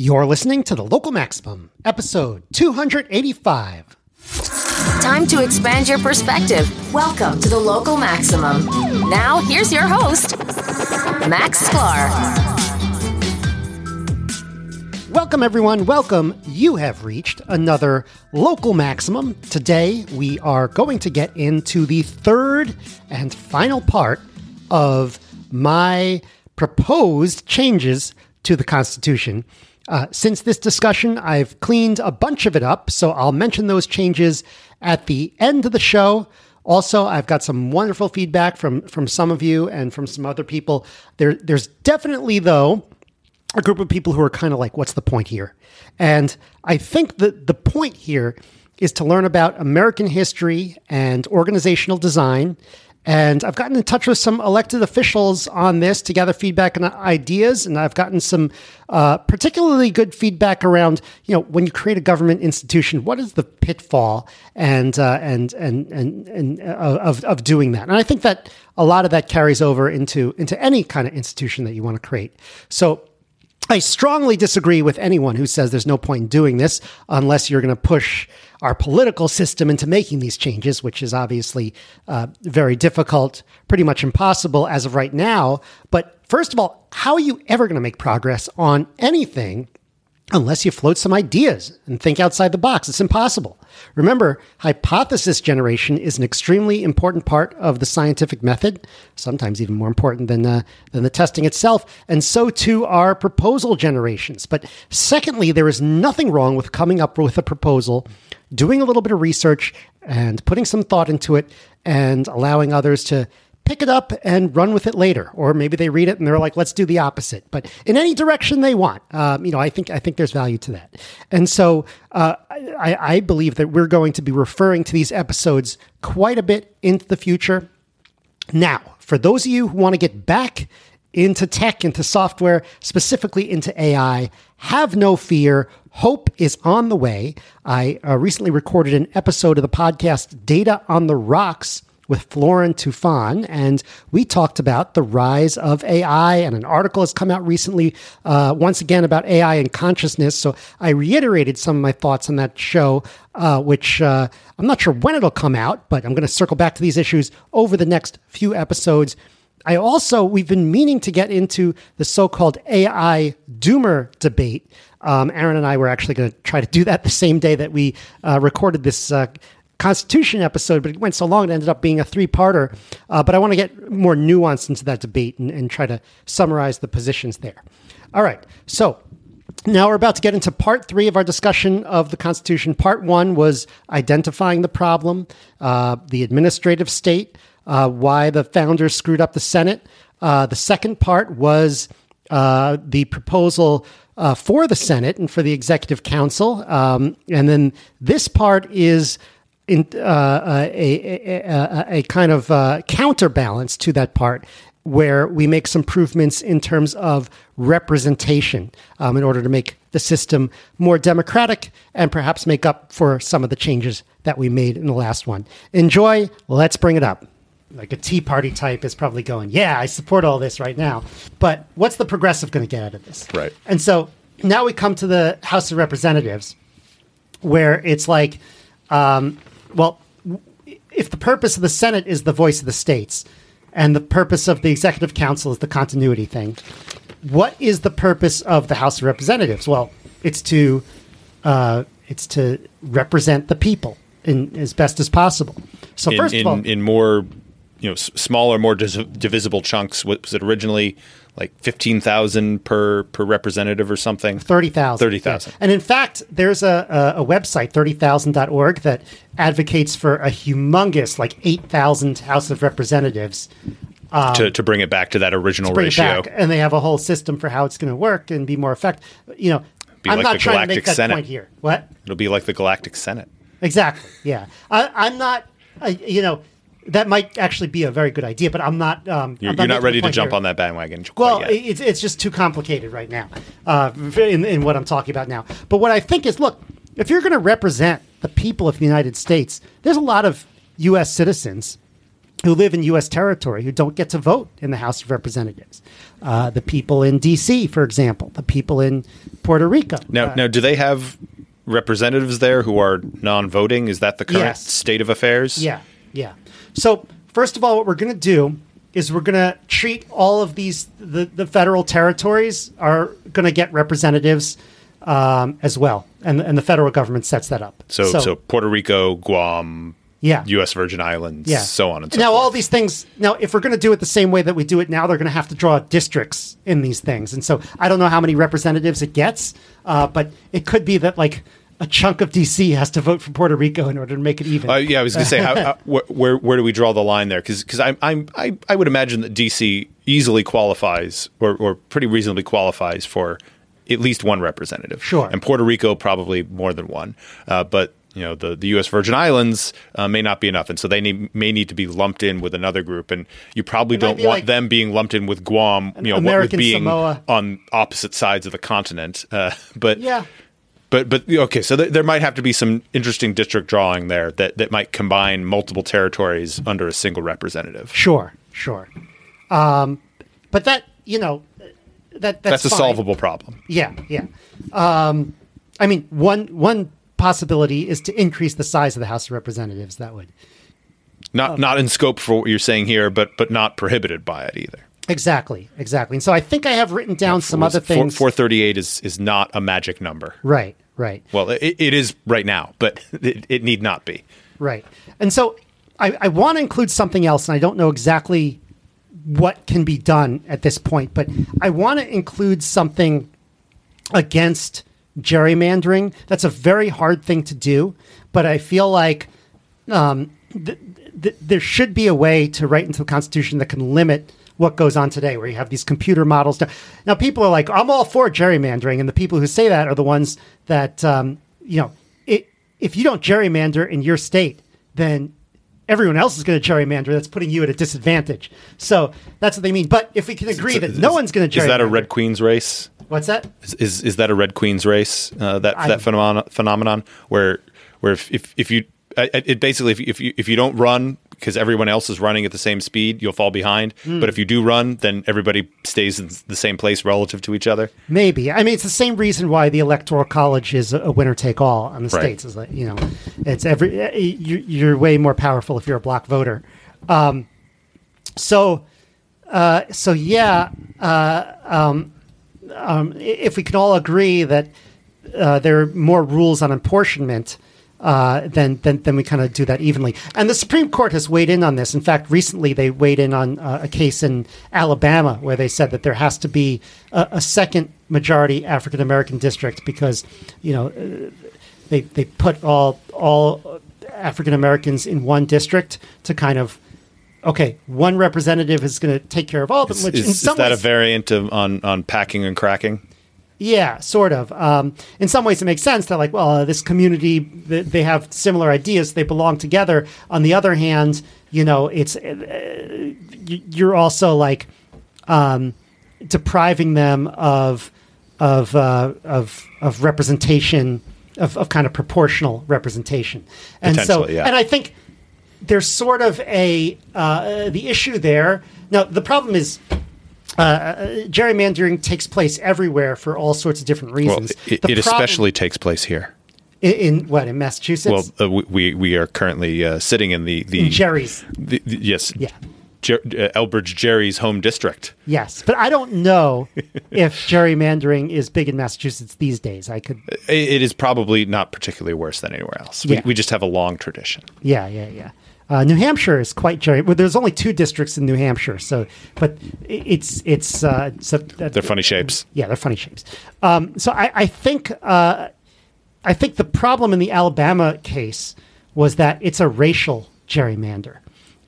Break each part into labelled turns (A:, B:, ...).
A: You're listening to the Local Maximum, episode 285.
B: Time to expand your perspective. Welcome to the Local Maximum. Now, here's your host, Max Sklar.
A: Welcome, everyone. Welcome. You have reached another Local Maximum. Today, we are going to get into the third and final part of my proposed changes to the Constitution. Uh, since this discussion, I've cleaned a bunch of it up, so I'll mention those changes at the end of the show. Also, I've got some wonderful feedback from from some of you and from some other people. There, there's definitely though a group of people who are kind of like, "What's the point here?" And I think that the point here is to learn about American history and organizational design and I've gotten in touch with some elected officials on this to gather feedback and ideas. And I've gotten some uh, particularly good feedback around, you know, when you create a government institution, what is the pitfall and uh, and and and, and uh, of of doing that? And I think that a lot of that carries over into into any kind of institution that you want to create. So I strongly disagree with anyone who says there's no point in doing this unless you're going to push our political system into making these changes, which is obviously uh, very difficult, pretty much impossible as of right now. But first of all, how are you ever going to make progress on anything unless you float some ideas and think outside the box. It's impossible. Remember, hypothesis generation is an extremely important part of the scientific method, sometimes even more important than, uh, than the testing itself, and so too are proposal generations. But secondly, there is nothing wrong with coming up with a proposal, doing a little bit of research, and putting some thought into it, and allowing others to pick it up and run with it later, or maybe they read it and they're like, "Let's do the opposite." But in any direction they want, um, you know, I think I think there's value to that. And so uh, I, I believe that we're going to be referring to these episodes quite a bit into the future. Now, for those of you who want to get back into tech, into software, specifically into AI, have no fear. Hope is on the way. I uh, recently recorded an episode of the podcast Data on the Rocks with Florin Tufan, and we talked about the rise of AI. And an article has come out recently, uh, once again, about AI and consciousness. So I reiterated some of my thoughts on that show, uh, which uh, I'm not sure when it'll come out, but I'm going to circle back to these issues over the next few episodes. I also, we've been meaning to get into the so called AI doomer debate. Um, Aaron and I were actually going to try to do that the same day that we uh, recorded this uh, Constitution episode, but it went so long it ended up being a three parter. Uh, but I want to get more nuance into that debate and, and try to summarize the positions there. All right. So now we're about to get into part three of our discussion of the Constitution. Part one was identifying the problem, uh, the administrative state, uh, why the founders screwed up the Senate. Uh, the second part was uh, the proposal uh, for the Senate and for the Executive Council. Um, and then this part is in, uh, uh, a, a, a, kind of uh, counterbalance to that part where we make some improvements in terms of representation um, in order to make the system more democratic and perhaps make up for some of the changes that we made in the last one. Enjoy. Let's bring it up. Like a Tea Party type is probably going, yeah, I support all this right now. But what's the progressive going to get out of this?
C: Right.
A: And so now we come to the House of Representatives where it's like, um, well, if the purpose of the Senate is the voice of the states, and the purpose of the executive council is the continuity thing, what is the purpose of the House of Representatives? Well, it's to uh, it's to represent the people in as best as possible. So
C: in,
A: first
C: in,
A: of all,
C: in more you know s- smaller, more dis- divisible chunks. What was it originally like fifteen thousand per per representative or something?
A: Thirty thousand.
C: Thirty thousand.
A: And in fact, there's a, a, a website, 30,000.org, that advocates for a humongous, like 8,000 House of Representatives.
C: Um, to, to bring it back to that original
A: bring it
C: ratio.
A: back. And they have a whole system for how it's going to work and be more effective. You know,
C: Be
A: I'm
C: like
A: not
C: the
A: trying to make that
C: Senate.
A: point here. What?
C: It'll be like the Galactic Senate.
A: Exactly. Yeah. I, I'm not, I, you know, that might actually be a very good idea, but I'm not. Um,
C: You're,
A: I'm
C: you're not ready to jump
A: here.
C: on that bandwagon.
A: Well,
C: yet.
A: it's it's just too complicated right now uh, in, in what I'm talking about now. But what I think is, look, if you're going to represent the people of the United States, there's a lot of U.S. citizens who live in U.S. territory who don't get to vote in the House of Representatives. Uh, the people in D.C., for example, the people in Puerto Rico.
C: Now,
A: Uh,
C: now, do they have representatives there who are non-voting? Is that the current
A: Yes.
C: state of affairs?
A: Yeah, yeah. So first of all, what we're going to do is we're going to treat all of these the, the federal territories are going to get representatives um, as well, and and the federal government sets that up.
C: So, so, Puerto Rico, Guam,
A: yeah,
C: U.S. Virgin Islands,
A: yeah,
C: so on and so
A: now
C: forth.
A: Now, all these things. Now, if we're going to do it the same way that we do it now, they're going to have to draw districts in these things, and so I don't know how many representatives it gets, uh, but it could be that like. A chunk of DC has to vote for Puerto Rico in order to make it even.
C: Uh, yeah, I was going to say, how, how, wh- where where do we draw the line there? Because I'm, I'm I, I would imagine that DC easily qualifies or, or pretty reasonably qualifies for at least one representative.
A: Sure.
C: and Puerto Rico probably more than one. Uh, but you know, the, the U.S. Virgin Islands uh, may not be enough, and so they need, may need to be lumped in with another group. And you probably don't want
A: like
C: them being lumped in with Guam. You know, what with being
A: Samoa.
C: on opposite sides of the continent. Uh, but
A: yeah,
C: but but okay, so th- there might have to be some interesting district drawing there that, that might combine multiple territories under a single representative.
A: Sure, sure. Um, but that you know, that that's,
C: That's a solvable problem.
A: Yeah, yeah. Um, I mean, one one possibility is to increase the size of the House of Representatives. That would
C: Not not in scope for what you're saying here, but but not prohibited by it either.
A: Exactly, exactly. And so I think I have written down some other
C: Four-
A: things.
C: 438 is is not a magic number.
A: Right, right,
C: Well, it, it is right now, but it, it need not be.
A: right. And so I, I want to include something else, and I don't know exactly what can be done at this point, but I want to include something against gerrymandering. That's a very hard thing to do, but I feel like um, th- th- there should be a way to write into the Constitution that can limit what goes on today, where you have these computer models. Now, people are like, "I'm all for gerrymandering," and the people who say that are the ones that um, you know. It, if you don't gerrymander in your state, then everyone else is going to gerrymander. That's putting you at a disadvantage. So that's what they mean. But if we can agree that no one's going to gerrymander,
C: Is that a Red Queen's race?
A: What's that?
C: Is is, is that a Red Queen's race? Uh, that
A: I-
C: that phenomenon phenomenon where where if if, if you it basically if you, if you if you don't run because everyone else is running at the same speed, you'll fall behind.
A: Hmm.
C: But if you do run, then everybody stays in the same place relative to each other.
A: Maybe. I mean, it's the same reason why the electoral college is a winner take all on the
C: Right.
A: states. Is like you know, it's every uh, you- you're way more powerful if you're a black voter. Um, so, uh, so yeah. Uh, um, um, if we can all agree that uh, there are more rules on apportionment, uh, then, then then we kind of do that evenly. And the Supreme Court has weighed in on this. In fact, recently they weighed in on uh, a case in Alabama where they said that there has to be a, a second majority African American district because you know uh, they they put all all African Americans in one district to kind of. Okay, one representative is going to take care of all of them.
C: Is,
A: Which
C: is,
A: in
C: is
A: some
C: that a variant of on on packing and cracking?
A: Yeah, sort of. Um, in some ways, it makes sense that, like, well, uh, this community, th- they have similar ideas, they belong together. On the other hand, you know, it's uh, you're also like um, depriving them of of uh, of of representation of, of kind of proportional representation, and so
C: yeah.
A: and I think there's sort of a uh, the issue there. Now, the problem is uh, gerrymandering takes place everywhere for all sorts of different
C: Well,
A: reasons.
C: it, it
A: problem-
C: especially takes place here.
A: in, in what in Massachusetts.
C: Well, uh, we- we are currently uh, sitting in the the,
A: in Gerry's,
C: the, the- yes
A: yeah,
C: Jer- uh, Elbridge Gerry's home district.
A: yes, but I don't know if gerrymandering is big in Massachusetts these days. I could,
C: It- it is probably not particularly worse than anywhere else. We,
A: Yeah.
C: we just have a long tradition.
A: yeah, yeah, yeah. Uh, New Hampshire is quite gerry. Well, there's only two districts in New Hampshire, so but it's it's uh, so that,
C: They're funny shapes.
A: Yeah, they're funny shapes. Um, so I, I think uh, I think the problem in the Alabama case was that it's a racial gerrymander,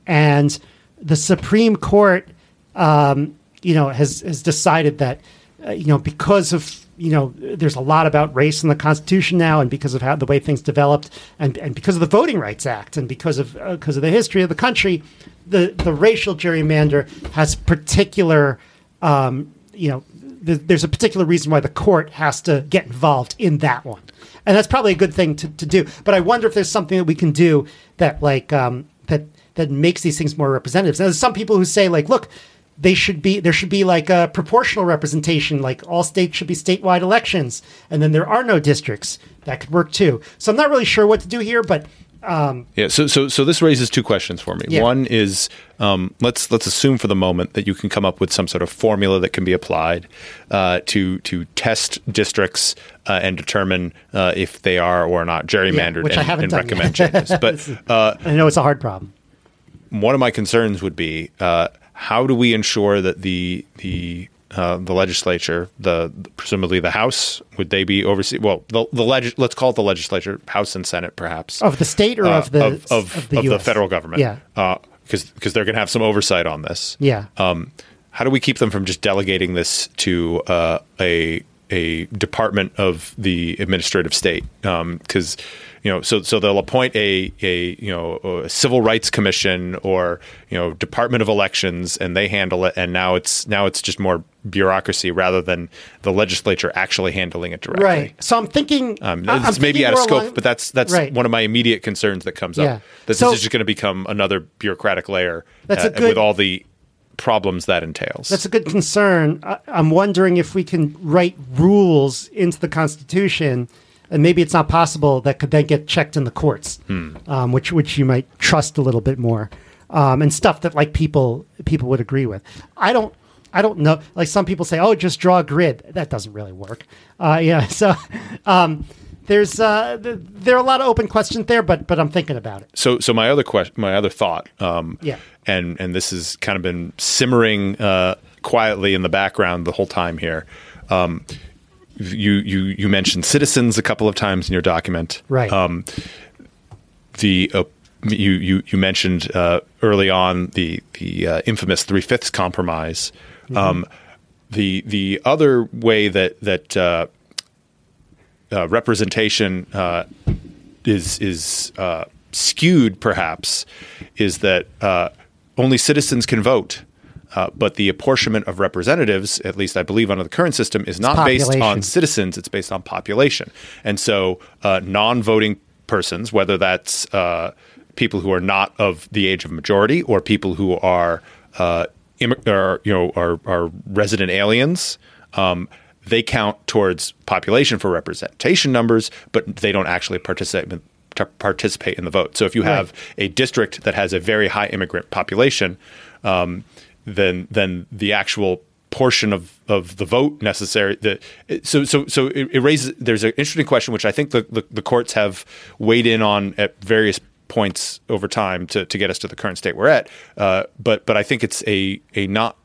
A: and the Supreme Court, um, you know, has has decided that uh, you know because of you know there's a lot about race in the Constitution now, and because of how the way things developed, and and because of the Voting Rights Act, and because of uh, because of the history of the country, the the racial gerrymander has particular um, you know, th- there's a particular reason why the court has to get involved in that one, and that's probably a good thing to, to do. But I wonder if there's something that we can do that, like, um, that that makes these things more representative. Now, there's some people who say like, look, they should be there should be like a proportional representation, like all states should be statewide elections, and then there are no districts. That could work too. So I'm not really sure what to do here, but um,
C: Yeah. So so so this raises two questions for me.
A: Yeah.
C: One is um, let's let's assume for the moment that you can come up with some sort of formula that can be applied uh, to to test districts uh, and determine uh, if they are or not gerrymandered
A: which I
C: and,
A: haven't
C: and recommend changes. But uh,
A: I know it's a hard problem.
C: one of my concerns would be uh, how do we ensure that the the uh, the legislature, the presumably the House, would they be oversee? Well, the the leg- let's call it the legislature, House and Senate, perhaps
A: Of the state or
C: uh,
A: of the
C: of, of,
A: of the,
C: of the federal government,
A: Yeah,
C: because because they're going to have some oversight on this.
A: yeah.
C: Um, how do we keep them from just delegating this to uh, a a department of the administrative state? Because you know, so so they'll appoint a a you know a civil rights commission or you know Department of Elections, and they handle it. And now it's now it's just more bureaucracy rather than the legislature actually handling it directly.
A: right. So I'm thinking.
C: Um,
A: I'm
C: it's maybe out of scope,
A: along-
C: but that's that's
A: Right.
C: one of my immediate concerns that comes
A: Yeah.
C: up. That
A: So-
C: this is just going to become another bureaucratic layer
A: That's a
C: uh,
A: good-
C: with all the problems that entails.
A: That's a good concern. I, I'm wondering if we can write rules into the Constitution, and maybe it's not possible that could then get checked in the courts,
C: Hmm.
A: um, which which you might trust a little bit more, um, and stuff that like people people would agree with. I don't. I don't know. Like some people say, "Oh, just draw a grid." That doesn't really work. Uh, yeah. So um, there's uh, there are a lot of open questions there, but but I'm thinking about it.
C: So, so my other question, my other thought, um,
A: Yeah.
C: and and this has kind of been simmering uh, quietly in the background the whole time here. Um, you you you mentioned citizens a couple of times in your document,
A: Right.
C: Um, the uh, you you you mentioned uh, early on the the uh, infamous three fifths compromise. Um, the the other way that that uh, representation uh, is is uh, skewed, perhaps, is that uh, only citizens can vote. Uh, but the apportionment of representatives, at least I believe under the current system, is not based on citizens; it's based on population. And so, uh, non-voting persons, whether that's uh, people who are not of the age of majority or people who are, uh, or, you know, are, are resident aliens, um, they count towards population for representation numbers, but they don't actually participate participate in the vote. So if you have a district that has a very high immigrant population, um, then then the actual portion of, of the vote necessary the so so so it, it raises there's an interesting question which I think the, the, the courts have weighed in on at various points over time to, to get us to the current state we're at uh, but but I think it's a a not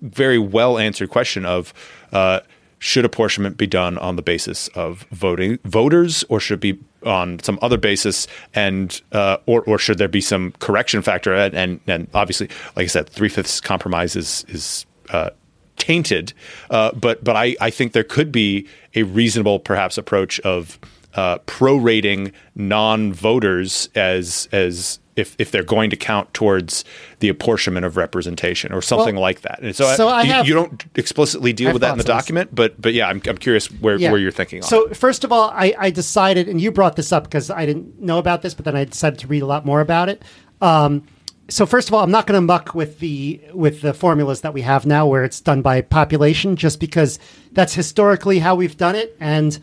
C: very well answered question of uh, should apportionment be done on the basis of voting voters or should it be on some other basis? And uh, or or should there be some correction factor? And and, and obviously like I said three fifths compromise is is uh, tainted. Uh, but but I, I think there could be a reasonable perhaps approach of uh, prorating non-voters as as if, if they're going to count towards the apportionment of representation or something
A: Well,
C: like that. And so,
A: so I
C: you,
A: have-
C: you don't explicitly deal with that in the document, but but yeah, I'm, I'm curious where, where you're thinking on.
A: So
C: it.
A: first of all, I, I decided, and you brought this up because I didn't know about this, but then I decided to read a lot more about it. Um, so first of all, I'm not going to muck with the with the formulas that we have now, where it's done by population, just because that's historically how we've done it, and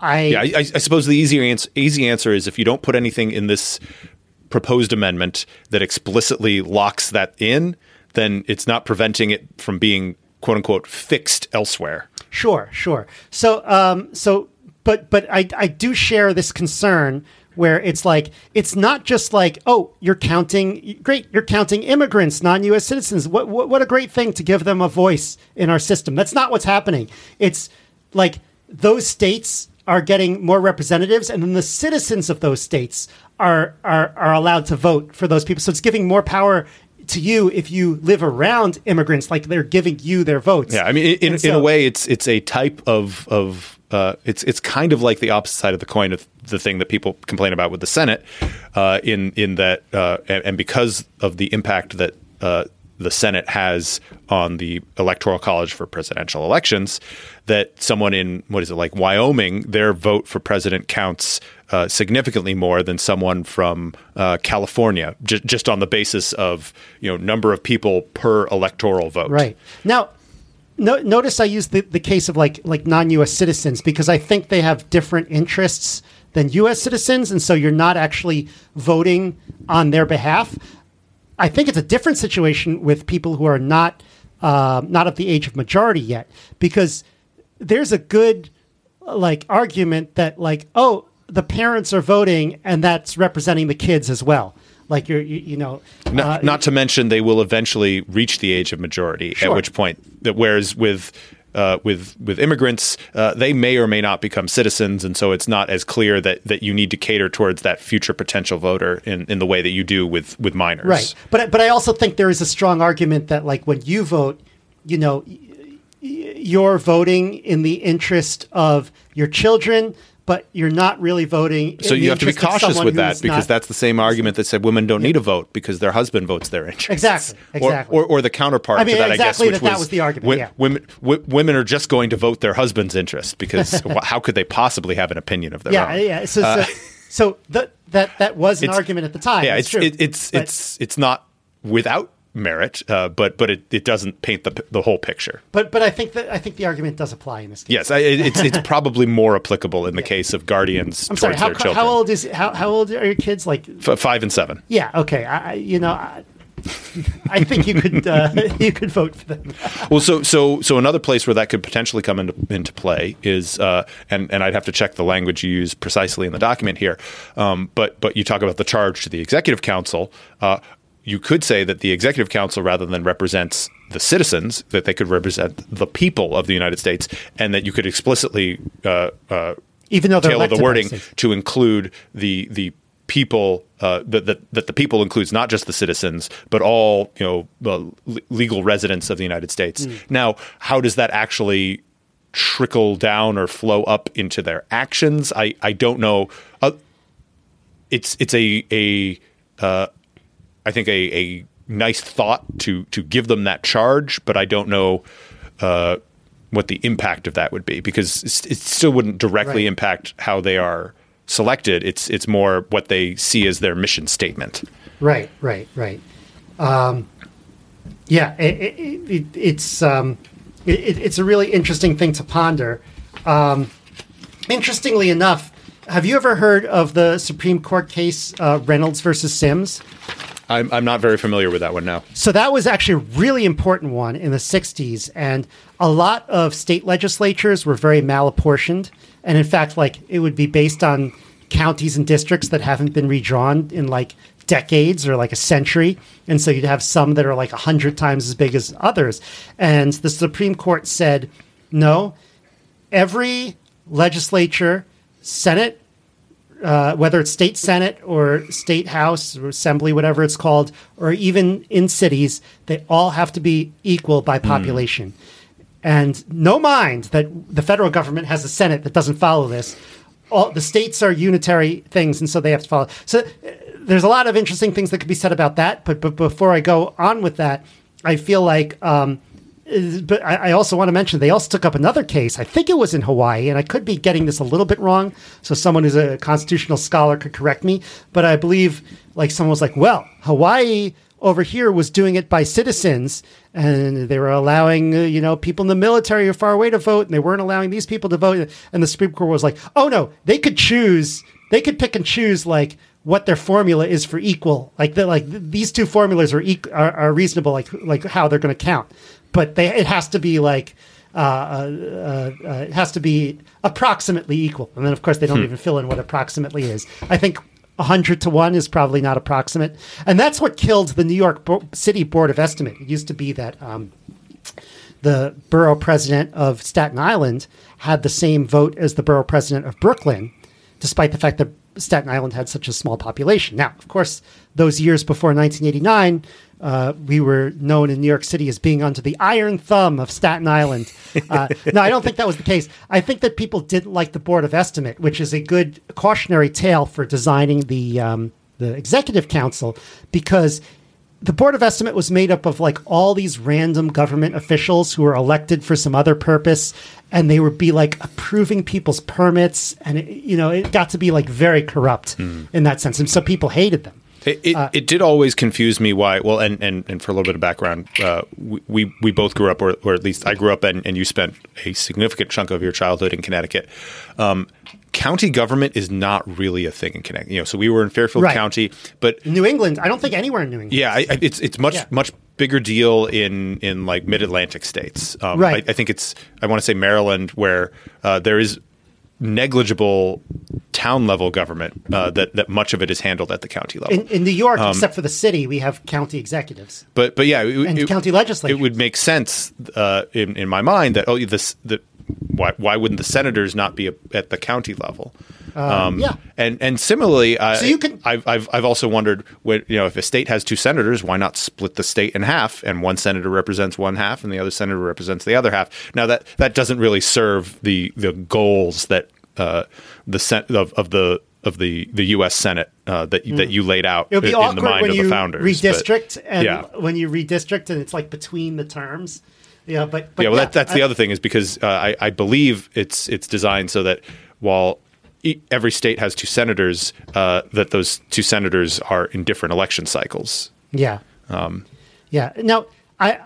A: I
C: Yeah, I, I I suppose the easier answer, easy answer is if you don't put anything in this proposed amendment that explicitly locks that in, then it's not preventing it from being quote unquote fixed elsewhere.
A: Sure, sure. So, um, so, but, but I, I do share this concern where it's like it's not just like, oh, you're counting, great, you're counting immigrants, non-U.S. citizens. What, what, what a great thing to give them a voice in our system. That's not what's happening. It's like those states are getting more representatives, and then the citizens of those states are are are allowed to vote for those people. So it's giving more power to you if you live around immigrants, like they're giving you their votes.
C: Yeah, I mean, in, in,
A: And
C: in a way, it's it's a type of of uh, it's it's kind of like the opposite side of the coin of the thing that people complain about with the Senate, uh, in in that uh, and, and because of the impact that uh, the Senate has on the Electoral College for presidential elections, that someone in what is it like Wyoming, their vote for president counts uh, significantly more than someone from uh, California, j- just on the basis of you know number of people per electoral vote.
A: Right now, no, notice I use the, the case of like like non U.S. citizens because I think they have different interests than U.S. citizens, and so you're not actually voting on their behalf. I think it's a different situation with people who are not uh, not of the age of majority yet, because there's a good like argument that like oh the parents are voting and that's representing the kids as well. Like you're, you, you know,
C: not, uh, not, to mention they will eventually reach the age of majority. Sure. At which point, that whereas with uh, with with immigrants, uh, they may or may not become citizens, and so it's not as clear that that you need to cater towards that future potential voter in, in the way that you do with with minors.
A: Right, but but I also think there is a strong argument that like when you vote, you know, you're voting in the interest of your children, but you're not really voting.
C: So you have to be cautious with that because that's the same argument that said women don't need a vote because their husband votes their interests.
A: Exactly, exactly.
C: Or, or, or the counterpart
A: I mean,
C: to that,
A: exactly
C: I guess,
A: which that, was, that was the argument. yeah.
C: Women, w- women are just going to vote their husband's interest because how could they possibly have an opinion of their
A: yeah,
C: own?
A: Yeah, so, uh, so, so that that that was an argument at the time.
C: Yeah,
A: it's
C: it's it, it's, but, it's it's not without merit, uh, but but it, it doesn't paint the the whole picture.
A: But but I think that I think the argument does apply in this case.
C: Yes, I, it's it's probably more applicable in the yeah. case of guardians I'm sorry,
A: how,
C: how,
A: old is how, how old are your kids? Like
C: F- five and seven.
A: Yeah. Okay. I, you know. I, I think you could uh, you could vote for them.
C: well, so so so another place where that could potentially come into into play is, uh, and and I'd have to check the language you use precisely in the document here, um, but but you talk about the charge to the executive council. Uh, you could say that the executive council, rather than represents the citizens, that they could represent the people of the United States, and that you could explicitly uh, uh,
A: even though
C: tailor the wording to include the the people uh, that, that, that the people includes not just the citizens but all you know uh, legal residents of the United States. Mm. Now, how does that actually trickle down or flow up into their actions? I I don't know. Uh, it's it's a a uh, I think a, a nice thought to to give them that charge, but I don't know uh, what the impact of that would be because it still wouldn't directly right. impact how they are selected. It's it's more what they see as their mission statement.
A: Right, right, right. Um, yeah, it, it, it, it's um, it's a really interesting thing to ponder. Um, interestingly enough, have you ever heard of the Supreme Court case uh, Reynolds versus Sims?
C: I'm, I'm not very familiar with that one now.
A: So that was actually a really important one in the 60s. And a lot of state legislatures were very malapportioned. And in fact, like it would be based on counties and districts that haven't been redrawn in like decades or like a century. And so you'd have some that are like 100 times as big as others. And the Supreme Court said, no, every legislature, Senate, uh, whether it's state senate or state house or assembly, whatever it's called, or even in cities, they all have to be equal by hmm. population. Mm. And no mind that the federal government has a senate that doesn't follow this. All the states are unitary things, and so they have to follow. So uh, there's a lot of interesting things that could be said about that. But but before I go on with that, I feel like. Um, but I, also want to mention they also took up another case. I think it was in Hawaii, and I could be getting this a little bit wrong. So someone who's a constitutional scholar could correct me. But I believe like someone was like, "Well, Hawaii over here was doing it by citizens, and they were allowing uh, you know people in the military who far away to vote, and they weren't allowing these people to vote." And the Supreme Court was like, "Oh no, they could choose. They could pick and choose like." What their formula is for equal. Like the, like these two formulas are, equal, are, are reasonable. Like like how they're going to count but they, it has to be like uh, uh, uh, it has to be approximately equal. And then, of course, they don't hmm. even fill in what approximately is. I think 100 to 1 is probably not approximate. And that's what killed the New York Bo- City Board of Estimate. It used to be that um, the borough president of Staten Island had the same vote as the borough president of Brooklyn, despite the fact that Staten Island had such a small population. Now, of course, those years before 1989, uh, we were known in New York City as being under the iron thumb of Staten Island. Uh, no, I don't think that was the case. I think that people didn't like the Board of Estimate, which is a good cautionary tale for designing the um, the Executive Council, because the board of estimate was made up of like all these random government officials who were elected for some other purpose and they would be like approving people's permits and it, you know it got to be like very corrupt hmm. in that sense and so people hated them
C: It, it, it did always confuse me why. Well, and, and, and for a little bit of background, uh, we we both grew up, or, or at least I grew up, and, and you spent a significant chunk of your childhood in Connecticut. Um, county government is not really a thing in Connecticut. You know, so we were in Fairfield
A: Right.
C: County, but
A: new england i don't think anywhere in new england
C: yeah, I, I, it's it's much
A: Yeah.
C: much bigger deal in in like mid Atlantic states. Um,
A: Right.
C: I, I think it's I want to say Maryland where uh, there is negligible town level government uh, that that much of it is handled at the county level.
A: in, in new york
C: Um,
A: except for the city we have county executives
C: But but yeah, it,
A: And
C: it-
A: county legislatures.
C: It would make sense uh, in in my mind that oh this that why why wouldn't the senators not be at the county level? Um,
A: yeah.
C: and and similarly, I,
A: So you can-
C: I've, I've I've also wondered when you know if a state has two senators, why not split the state in half and one senator represents one half and the other senator represents the other half? Now that that doesn't really serve the the goals that uh, the sen- of, of the of the the U.S. Senate uh, that that you laid out
A: Hmm. it would be
C: in, in the
A: awkward
C: mind
A: when
C: of
A: you
C: the founders. but-
A: redistrict and
C: yeah.
A: when you redistrict and it's like between the terms yeah but, but
C: yeah, well, that, that's the other thing is because uh, I, I believe it's it's designed so that while every state has two senators, uh, that those two senators are in different election cycles.
A: Yeah.
C: Um,
A: yeah. Now, I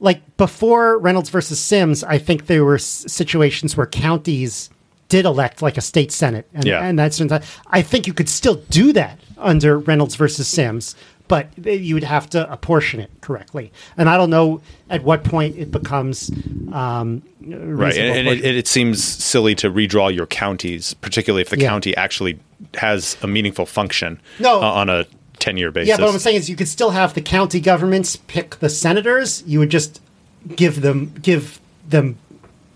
A: like before Reynolds versus Sims. I think there were s- situations where counties did elect like a state senate, and,
C: Yeah.
A: and that's I think you could still do that under Reynolds versus Sims, but you would have to apportion it correctly. And I don't know at what point it becomes um,
C: Right, and, and it, it seems silly to redraw your counties, particularly if the
A: Yeah.
C: county actually has a meaningful function
A: No.
C: uh, on a ten-year basis.
A: Yeah, but what I'm saying is you could still have the county governments pick the senators. You would just give them give them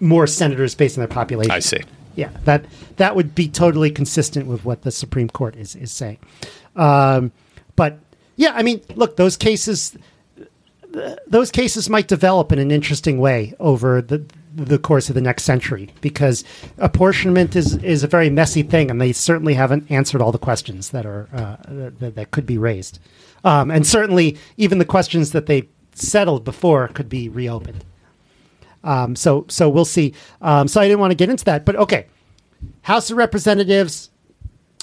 A: more senators based on their population.
C: I see.
A: Yeah, that that would be totally consistent with what the Supreme Court is is saying. Um, but yeah, I mean, look, those cases those cases might develop in an interesting way over the the course of the next century because apportionment is is a very messy thing, and they certainly haven't answered all the questions that are uh, that, that could be raised, um, and certainly even the questions that they settled before could be reopened. Um, so so we'll see. Um, so I didn't want to get into that, but okay. House of Representatives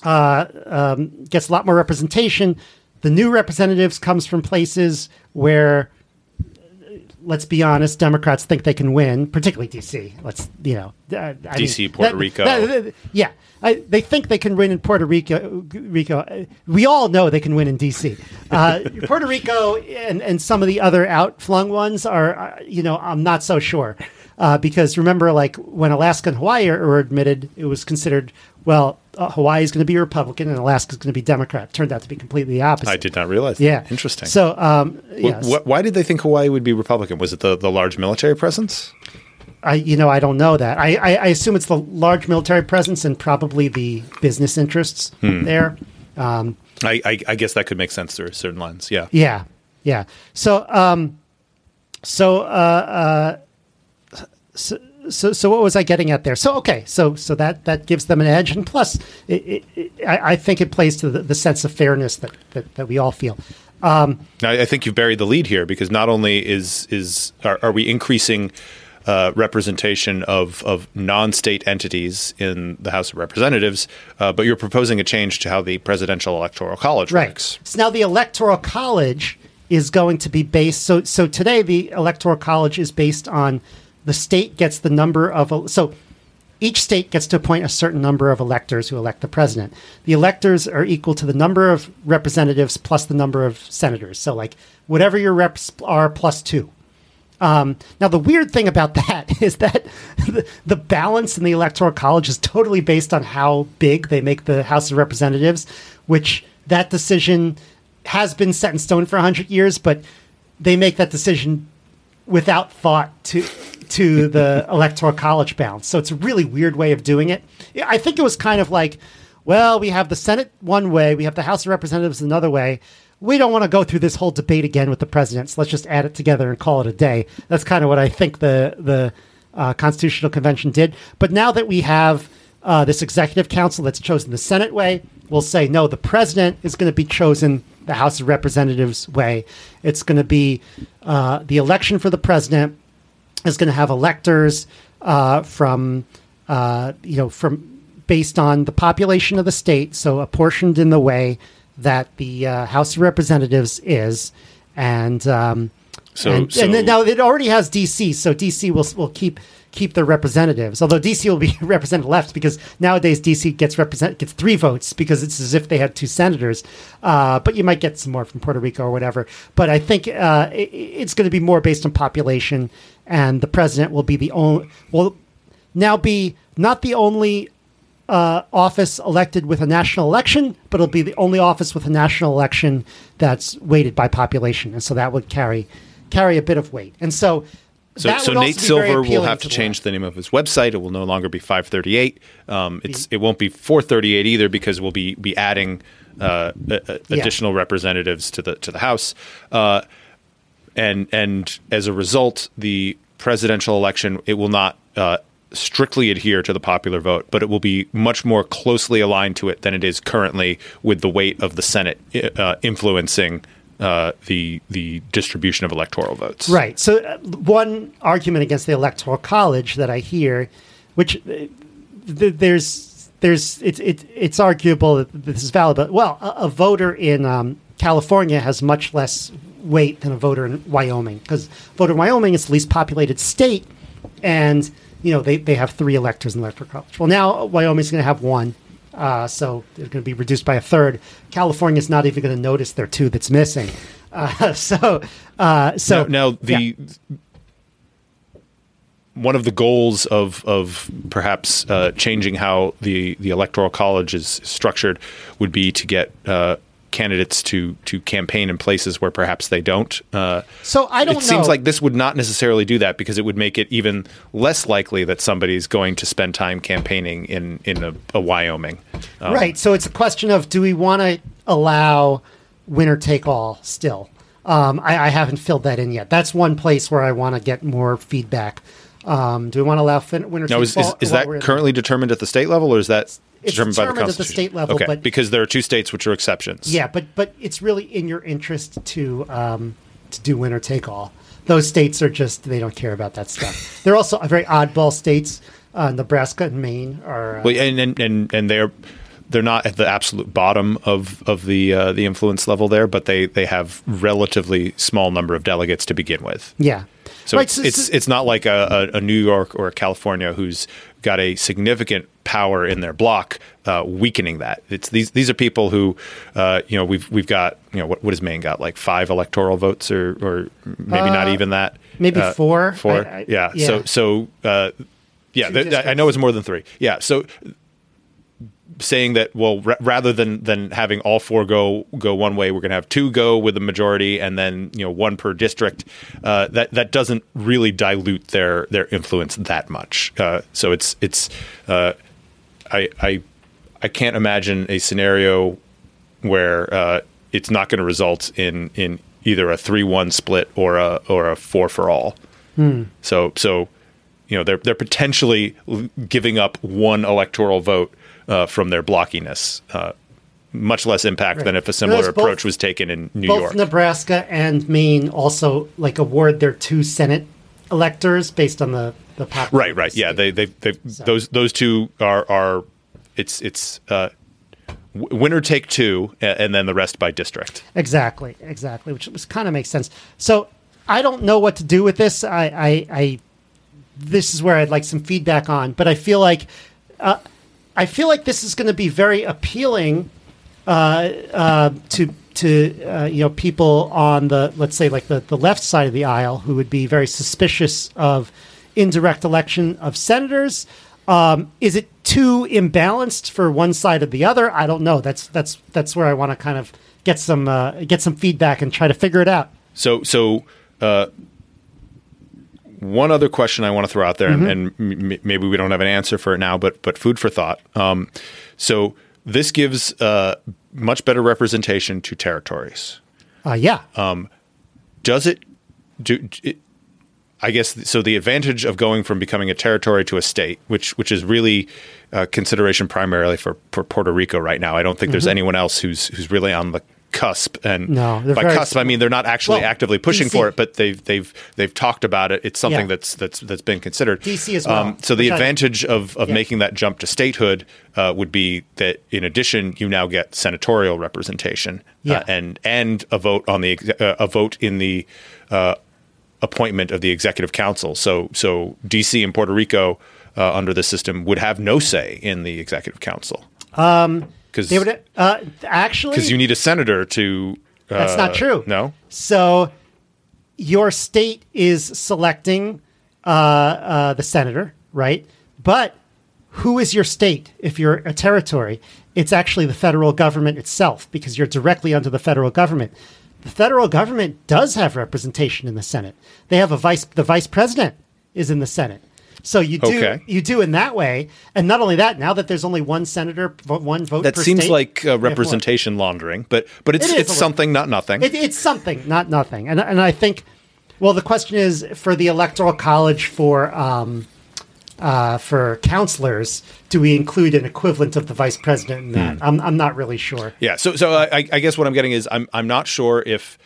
A: uh, um, gets a lot more representation. The new representatives comes from places where, let's be honest, Democrats think they can win, particularly DC. Let's you know, uh,
C: DC, Puerto Rico.
A: yeah, I, they think they can win in Puerto Rico. Rico, we all know they can win in DC. Uh, Puerto Rico and and some of the other outflung ones are, uh, you know, I'm not so sure. Uh, because remember, like when Alaska and Hawaii are, were admitted, it was considered well, uh, Hawaii is going to be Republican and Alaska is going to be Democrat. Turned out to be completely the opposite.
C: I did not realize. that.
A: Yeah,
C: interesting.
A: So, um,
C: Wh-
A: yes,
C: wh- why did they think Hawaii would be Republican? Was it the, the large military presence?
A: I you know I don't know that. I, I, I assume it's the large military presence and probably the business interests
C: Hmm.
A: there. Um,
C: I, I, I guess that could make sense through certain lines. Yeah.
A: Yeah, yeah. So, um, so, uh, uh, so, so, so, what was I getting at there? So, okay, so, so that that gives them an edge, and plus, it, it, I, I think it plays to the, the sense of fairness that, that that we all feel.
C: I, I think you've buried the lead here because not only is is are, are we increasing uh, representation of of non-state entities in the House of Representatives, uh, but you're proposing a change to how the presidential electoral college
A: Right.
C: works.
A: So now the electoral college is going to be based. So so today the electoral college is based on the state gets the number of so each state gets to appoint a certain number of electors who elect the president. The electors are equal to the number of representatives plus the number of senators. So like whatever your reps are plus two. Um, now, the weird thing about that is that the, the balance in the Electoral College is totally based on how big they make the House of Representatives, which that decision has been set in stone for 100 years, but they make that decision without thought to to the electoral college balance. So it's a really weird way of doing it. I think it was kind of like, well, we have the Senate one way, we have the House of Representatives another way. We don't want to go through this whole debate again with the president. So let's just add it together and call it a day. That's kind of what I think the the uh, Constitutional Convention did. But now that we have uh, this executive council that's chosen the Senate way, we'll say no. The president is going to be chosen the House of Representatives way. It's going to be uh, the election for the president is going to have electors uh, from uh, you know from based on the population of the state, so apportioned in the way that the uh, House of Representatives is, and um,
C: So-
A: and,
C: so-
A: and then now it already has DC, so DC will will keep keep their representatives. Although DC will be represented left because nowadays DC gets represent gets three votes because it's as if they had two senators. Uh, but you might get some more from Puerto Rico or whatever. But I think uh, it, it's going to be more based on population, and the president will be the only will now be not the only uh, office elected with a national election, but it'll be the only office with a national election that's weighted by population, and so that would carry carry a bit of weight. And so,
C: So, so Nate Silver will have to
A: the
C: change the name of his website. It will no longer be 538. Um, it's it won't be 438 either because we'll be be adding uh, a- a-
A: Yeah.
C: additional representatives to the to the House, uh, and and as a result, the presidential election it will not. Uh, strictly adhere to the popular vote but it will be much more closely aligned to it than it is currently with the weight of the senate uh, influencing uh, the the distribution of electoral votes
A: Right. So, uh, one argument against the electoral college that I hear, which uh, th- there's there's it's it, it's arguable that this is valid, but well, a, a voter in um, California has much less weight than a voter in Wyoming because voter in Wyoming is the least populated state, and you know they, they have three electors in the electoral college. Well, now Wyoming's going to have one. Uh, so they're going to be reduced by a third. California's not even going to notice their two that's missing. Uh, so, uh, so
C: now, now the
A: yeah.
C: one of the goals of of perhaps uh, changing how the the electoral college is structured would be to get uh, candidates to to campaign in places where perhaps they don't. Uh,
A: So I don't
C: it seems like this would not necessarily do that because it would make it even less likely that somebody's going to spend time campaigning in in a, a Wyoming. Um,
A: right. So it's a question of do we want to allow winner take all still? Um, I, I haven't filled that in yet. That's one place where I want to get more feedback. Um, do we want to allow fin- winner
C: Now,
A: take
C: is,
A: all?
C: is, is that
A: we're in-
C: currently determined at the state level, or is that
A: It's
C: determined by the
A: determined at the state level,
C: okay,
A: but-
C: because there are two states which are exceptions.
A: Yeah, but but it's really in your interest to um, to do winner take all. Those states are just they don't care about that stuff. They're also very oddball states. Uh, Nebraska and Maine are. Uh,
C: Well, and and and, and they're they're not at the absolute bottom of of the uh, the influence level there, but they they have relatively small number of delegates to begin with.
A: yeah.
C: So
A: Right,
C: it's,
A: so-
C: it's it's not like a, a, New York or a California who's got a significant power in their block uh, weakening that. It's these these are people who uh, you know we've we've got you know what what has Maine got like five electoral votes or or maybe not even that
A: Uh, maybe
C: Uh,
A: four.
C: four
A: I- I-
C: yeah.
A: yeah.
C: so so uh, yeah th- I know it's more than three yeah so saying that well ra- rather than than having all four go go one way we're going to have two go with the majority and then you know one per district uh, that that doesn't really dilute their their influence that much. Uh, so it's it's uh, I I I can't imagine a scenario where uh, it's not going to result in in either a three one split or a or a four for all. So so you know they're they're potentially giving up one electoral vote uh, from their blockiness. Uh, much less impact
A: Right.
C: than if a similar
A: Whereas both-
C: approach was taken in New
A: both
C: York.
A: Nebraska and Maine also like award their two Senate electors based on the the population.
C: right, right, yeah. They they they those those two are are it's it's uh, winner take two, and then the rest by district.
A: Exactly, exactly, which was kind of makes sense. So I don't know what to do with this. I, I, I this is where I'd like some feedback on, but I feel like uh, I feel like this is going to be very appealing uh, uh, to to uh, you know people on the let's say like the, the left side of the aisle who would be very suspicious of indirect election of senators. Um, is it too imbalanced for one side or the other? I don't know. That's that's that's where I want to kind of get some uh, get some feedback and try to figure it out.
C: So, so uh, one other question I want to throw out there,
A: Mm-hmm.
C: and, and m- maybe we don't have an answer for it now, but but food for thought. Um, so, this gives uh, much better representation to territories.
A: Uh, yeah,
C: Does it? Do it, I guess so. The advantage of going from becoming a territory to a state, which which is really uh, consideration primarily for, for Puerto Rico right now. I don't think there's anyone else who's who's really on the cusp, and
A: No,
C: by
A: very
C: cusp I mean they're not actually
A: Well,
C: actively pushing
A: DC
C: for it, but they've they've they've talked about it. It's something
A: Yeah.
C: that's that's that's been considered. Um,
A: DC as well,
C: so the
A: which I-
C: advantage of of
A: Yeah.
C: making that jump to statehood uh, would be that in addition you now get senatorial representation
A: Yeah.
C: uh, and and a vote on the uh, a vote in the uh, appointment of the executive council. So so DC and Puerto Rico uh, under the system would have no say in the executive council. Um, because
A: They would uh, actually
C: you need a senator to. Uh,
A: That's not true.
C: No.
A: So your state is selecting uh, uh, the senator, right? But who is your state if you're a territory? It's actually the federal government itself because you're directly under the federal government. The federal government does have representation in the Senate. They have a vice. The vice president is in the Senate. So you do
C: Okay.
A: you do in that way, and not only that. Now that there's only one senator, one vote.
C: That seems
A: state,
C: like uh, representation laundering, but but it's
A: It
C: it's something, not nothing.
A: It, it's something, not nothing. And and I think, well, the question is for the electoral college for um, uh, for counselors, do we include an equivalent of the vice president in that?
C: Hmm.
A: I'm I'm not really sure.
C: yeah. So so I, I guess what I'm getting is I'm I'm not sure if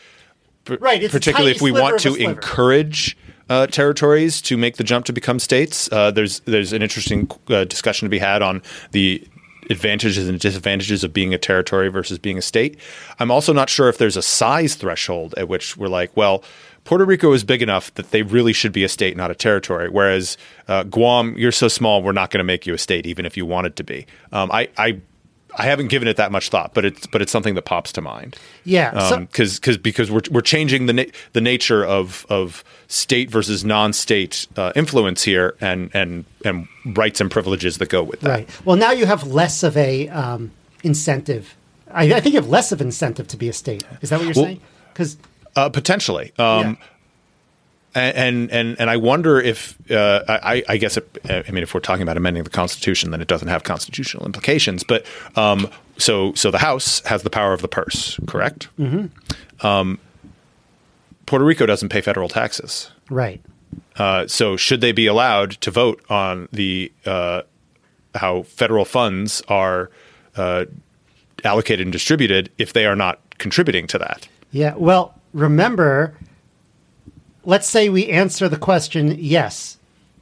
A: Right,
C: particularly if we want to encourage uh, territories to make the jump to become states. Uh, there's there's an interesting uh, discussion to be had on the advantages and disadvantages of being a territory versus being a state. I'm also not sure if there's a size threshold at which we're like, well, Puerto Rico is big enough that they really should be a state, not a territory. Whereas uh, Guam, you're so small, we're not going to make you a state, even if you wanted to be. Um, I, I I haven't given it that much thought, but it's but it's something that pops to mind.
A: Yeah, so-
C: because because because we're we're changing the na- the nature of of state versus non-state uh, influence here, and and and rights and privileges that go with that.
A: Right. Well, now you have less of a um, incentive. I, I think you have less of incentive to be a state. Is that what you're
C: Well-
A: saying? Because
C: Uh, potentially. Um, and and and I wonder if uh, I, I guess it, I mean if we're talking about amending the Constitution, then it doesn't have constitutional implications. But um, so so the House has the power of the purse, correct? Mm-hmm. Um, Puerto Rico doesn't pay federal taxes,
A: right.
C: uh, so should they be allowed to vote on the uh, how federal funds are uh, allocated and distributed if they are not contributing to that?
A: Yeah. Well, remember, let's say we answer the question yes,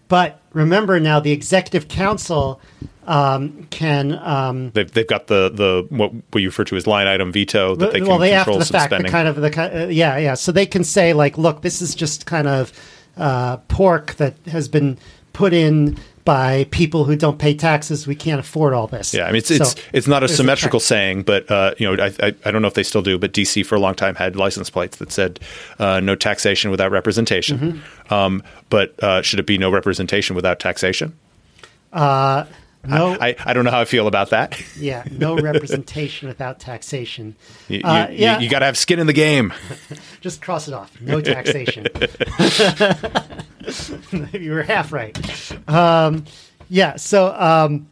A: but remember now the executive council um, can. Um,
C: They've, they've got the the what we refer to as line item veto that they can
A: well, they
C: control
A: after the
C: some
A: fact, the
C: spending.
A: kind of the uh, yeah, yeah. So they can say like, look, this is just kind of uh, pork that has been put in by people who don't pay taxes. We can't afford all this.
C: yeah, I mean it's
A: So
C: it's it's not a symmetrical saying, but uh, you know I, I I don't know if they still do, but DC for a long time had license plates that said uh, no taxation without representation.
A: Mm-hmm.
C: Um, but uh, should it be no representation without taxation?
A: No,
C: I, I don't know how I feel about that.
A: yeah, no representation without taxation.
C: You,
A: Uh,
C: you,
A: yeah.
C: you, got to have skin in the game.
A: Just cross it off. No taxation. you were half right. Um, yeah. So um,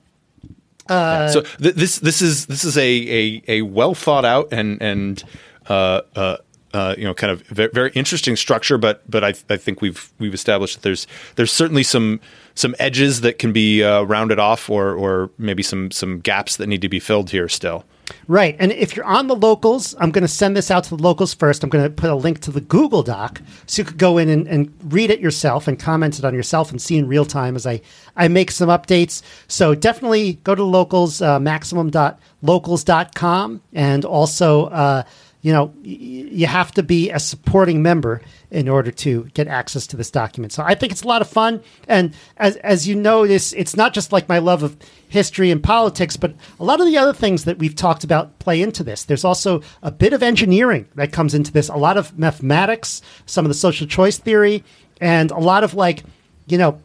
C: so th- this this is this is a a, a well thought out and and uh, uh, uh, you know kind of ve- very interesting structure, but but I, I think we've we've established that there's there's certainly some some edges that can be uh, rounded off, or or maybe some some gaps that need to be filled here still.
A: Right. And if you're on the locals, I'm going to send this out to the locals first. I'm going to put a link to the Google Doc so you could go in and, and read it yourself and comment it on yourself and see in real time as I, I make some updates. So definitely go to the locals, uh, maximum.locals.com. And also, uh, you know, y- you have to be a supporting member in order to get access to this document. So I think it's a lot of fun. And as, as you notice, it's not just like my love of history and politics, but a lot of the other things that we've talked about play into this. There's also a bit of engineering that comes into this, a lot of mathematics, some of the social choice theory, and a lot of like, you know,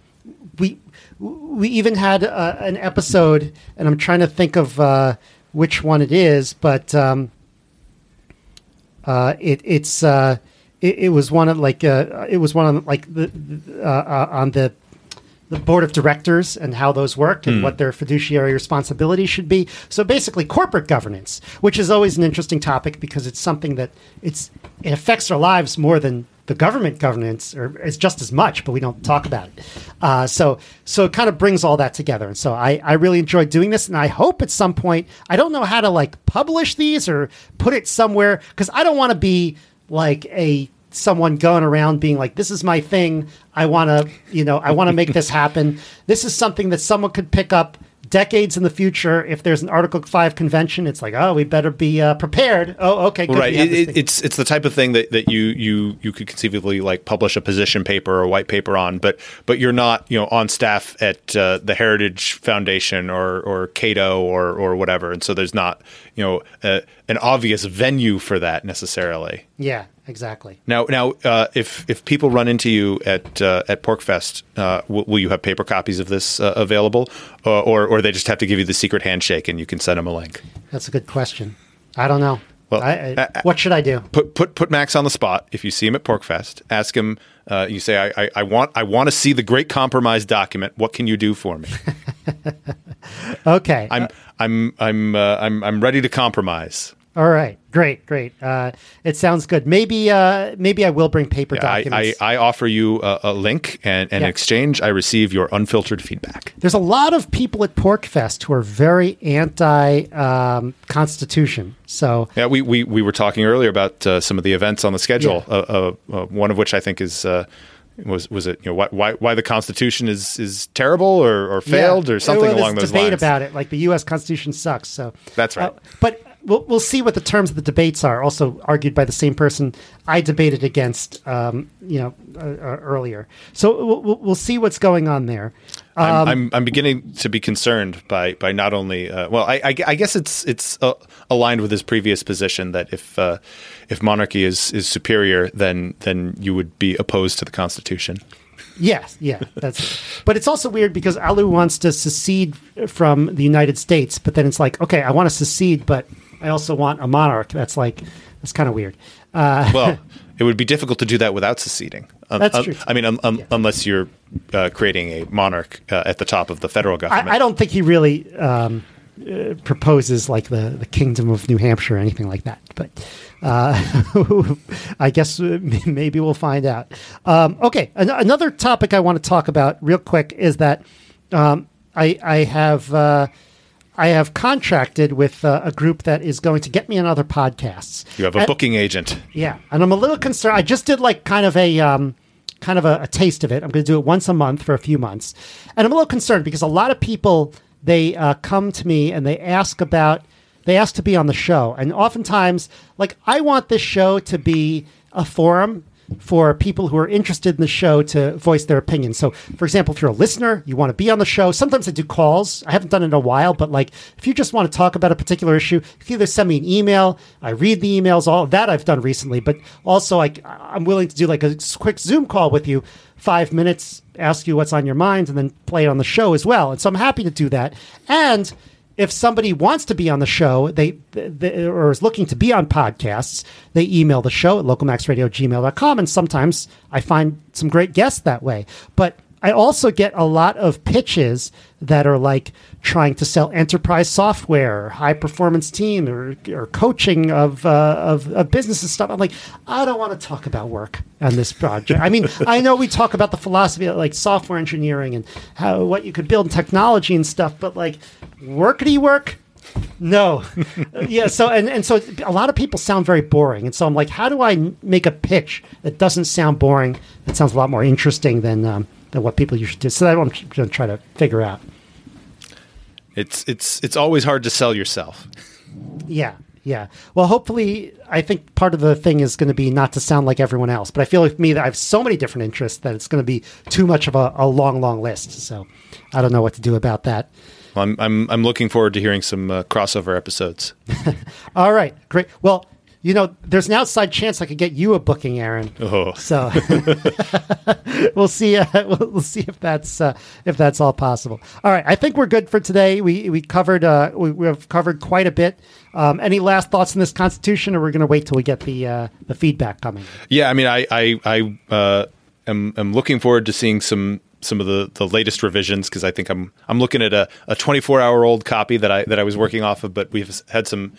A: we we even had uh, an episode, and I'm trying to think of uh, which one it is, but um, uh, it it's uh, it, it was one of like uh, it was one of like the uh, uh, on the the board of directors and how those work and what their fiduciary responsibility should be. So basically, corporate governance, which is always an interesting topic because it's something that it's it affects our lives more than the government governance or is just as much, but we don't talk about it. Uh, so so it kind of brings all that together. And so I, I really enjoy doing this, and I hope at some point I don't know how to like publish these or put it somewhere because I don't want to be like a someone going around being like this is my thing i want to you know i want to make this happen this is something that someone could pick up decades in the future, if there's an Article Five convention, it's like, oh, we better be uh, prepared. Oh, okay, good.
C: right. It, it, it's it's the type of thing that, that you you you could conceivably like publish a position paper or white paper on, but but you're not you know on staff at uh, the Heritage Foundation or or Cato or or whatever, and so there's not you know a, an obvious venue for that necessarily.
A: Yeah, exactly.
C: Now, now, uh, if if people run into you at uh, at PorcFest, uh, w- will you have paper copies of this uh, available, or, or or they just have to give you the secret handshake and you can send them a link?
A: That's a good question. I don't know. Well, I, I, uh, what should I do?
C: Put put put Max on the spot. If you see him at PorcFest, ask him. Uh, you say, I, I, I want I want to see the Great Compromise document. What can you do for me?
A: okay.
C: I'm I'm I'm I'm I'm ready to compromise.
A: All right, great, great. Uh, it sounds good. Maybe, uh, maybe I will bring paper yeah, documents.
C: I, I, I, offer you a, a link, and, and yeah. in exchange, I receive your unfiltered feedback.
A: There's a lot of people at PorcFest who are very anti-constitution. Um, so
C: yeah, we, we we were talking earlier about uh, some of the events on the schedule. Yeah. Uh, uh, one of which I think is uh, was was it you know why why, why the Constitution is is terrible or, or failed yeah. or something along those
A: debate
C: lines.
A: Debate about it, like the U.S. Constitution sucks. So
C: that's right. Uh,
A: but we'll, we'll see what the terms of the debates are. Also argued by the same person I debated against, um, you know, uh, uh, earlier. So we'll, we'll see what's going on there.
C: Um, I'm, I'm, I'm beginning to be concerned by by not only uh, well I, I, I, guess it's it's uh, aligned with his previous position that if uh, if monarchy is is superior then then you would be opposed to the Constitution.
A: Yes, yeah, that's. but it's also weird because Alu wants to secede from the United States, but then it's like, okay, I want to secede, but I also want a monarch. That's like that's kind of weird.
C: Uh, well, it would be difficult to do that without seceding.
A: Um, that's um, true.
C: I mean, um, um, yeah. unless you're uh, creating a monarch uh, at the top of the federal government.
A: I, I don't think he really um, uh, proposes like the the kingdom of New Hampshire or anything like that. But uh, I guess uh, maybe we'll find out. Um, okay, An- another topic I want to talk about real quick is that I I have I have contracted with uh, a group that is going to get me on other podcasts.
C: You have a and, booking agent.
A: Yeah, and I'm a little concerned. I just did like kind of a um, kind of a, a taste of it. I'm going to do it once a month for a few months, and I'm a little concerned because a lot of people they uh, come to me and they ask about they ask to be on the show, and oftentimes like I want this show to be a forum for people who are interested in the show to voice their opinion. So, for example, if you're a listener, you want to be on the show, sometimes I do calls. I haven't done it in a while, but like if you just want to talk about a particular issue, you can either send me an email. I read the emails, all that I've done recently, but also like I'm willing to do like a quick Zoom call with you, five minutes, ask you what's on your mind, and then play it on the show as well. And so I'm happy to do that. And if somebody wants to be on the show, they, they, or is looking to be on podcasts, they email the show at localmaxradio@gmail.com, and sometimes I find some great guests that way. But I also get a lot of pitches that are like trying to sell enterprise software, high performance team, or, or coaching of, uh, of, of business and stuff. I'm like, I don't want to talk about work on this project. I mean, I know we talk about the philosophy of like software engineering and how what you could build in technology and stuff, but like workity work. No, yeah. So and and so a lot of people sound very boring, and so I'm like, how do I make a pitch that doesn't sound boring? That sounds a lot more interesting than um, than what people usually do. So that's what I'm going to try to figure out.
C: It's it's it's always hard to sell yourself.
A: Yeah, yeah. Well, hopefully, I think part of the thing is going to be not to sound like everyone else. But I feel like me that I have so many different interests that it's going to be too much of a, a long, long list. So I don't know what to do about that.
C: Well, I'm I'm I'm looking forward to hearing some uh, crossover episodes.
A: All right, great. Well, you know, there's an outside chance I could get you a booking, Aaron.
C: Oh.
A: So we'll see. Uh, we'll, we'll, see if that's uh, if that's all possible. All right, I think we're good for today. We we covered uh, we, we have covered quite a bit. Um, any last thoughts on this Constitution, or we're going to wait till we get the uh, the feedback coming?
C: Yeah, I mean, I I, I uh, am am looking forward to seeing some some of the, the latest revisions because I think I'm I'm looking at a, a 24 hour old copy that I that I was working off of, but we've had some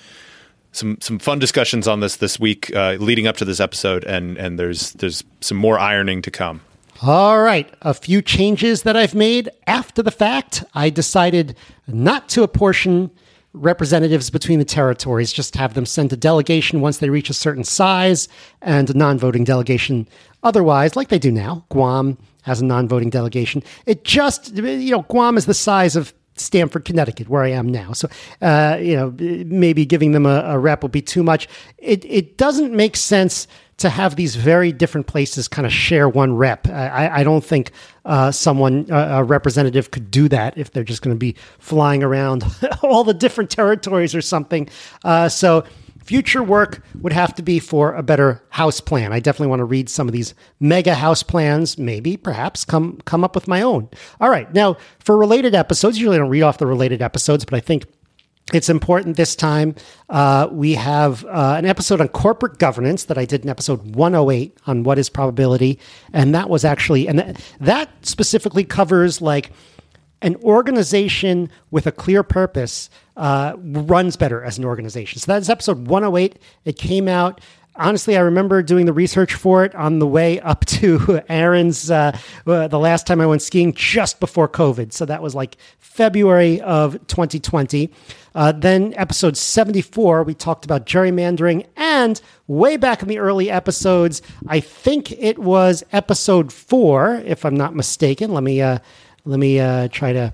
C: some some fun discussions on this this week uh, leading up to this episode, and and there's there's some more ironing to come.
A: All right, a few changes that I've made after the fact. I decided not to apportion representatives between the territories, just have them send a delegation once they reach a certain size and a non voting delegation otherwise, like they do now. Guam has a non voting delegation. It just, you know, Guam is the size of Stamford, Connecticut, where I am now. So, uh, you know, maybe giving them a, a rep will be too much. It, it doesn't make sense to have these very different places kind of share one rep. I, I don't think uh, someone, uh, a representative, could do that if they're just going to be flying around all the different territories or something. Uh, so, future work would have to be for a better house plan. I definitely want to read some of these mega house plans, maybe, perhaps come come up with my own. All right, now for related episodes, usually I don't read off the related episodes, but I think it's important this time. Uh, we have uh, an episode on corporate governance that I did in episode 108 on what is probability. And that was actually, and th- that specifically covers like an organization with a clear purpose uh, runs better as an organization. So that's episode 108. It came out honestly, I remember doing the research for it on the way up to Aaron's uh, uh, the last time I went skiing just before COVID. So that was like February of 2020. Uh, then episode 74, we talked about gerrymandering. And way back in the early episodes, I think it was episode four, if I'm not mistaken. Let me, uh, let me uh, try to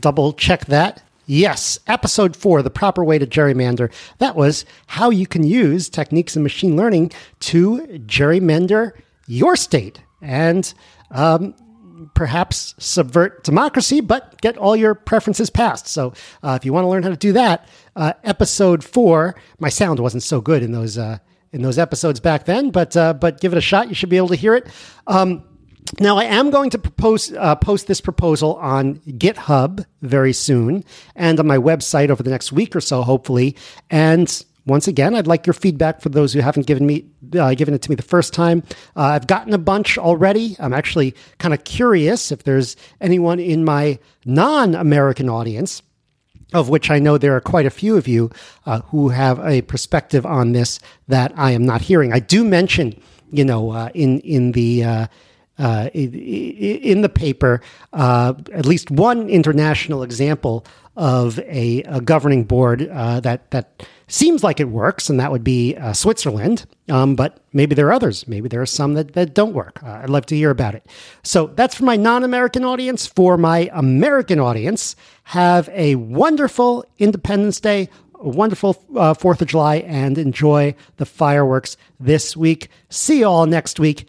A: double check that. Yes, episode four, the proper way to gerrymander. That was how you can use techniques in machine learning to gerrymander your state and um, perhaps subvert democracy, but get all your preferences passed. So uh, if you want to learn how to do that, uh, episode four, my sound wasn't so good in those. Uh, in those episodes back then, but uh, but give it a shot. You should be able to hear it. Um, now, I am going to propose uh, post this proposal on GitHub very soon and on my website over the next week or so, hopefully. And once again, I'd like your feedback for those who haven't given me uh, given it to me the first time. Uh, I've gotten a bunch already. I'm actually kind of curious if there's anyone in my non-American audience, of which I know there are quite a few of you, uh, who have a perspective on this that I am not hearing. I do mention, you know, uh, in in the uh, in the paper uh, at least one international example of a, a governing board uh, that that seems like it works, and that would be uh, Switzerland. Um, but maybe there are others. Maybe there are some that, that don't work. Uh, I'd love to hear about it. So that's for my non-American audience. For my American audience, have a wonderful Independence Day a wonderful uh, 4th of July and enjoy the fireworks this week. See you all next week.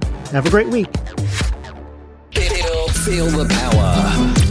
A: Have a great week.
D: Feel, the power.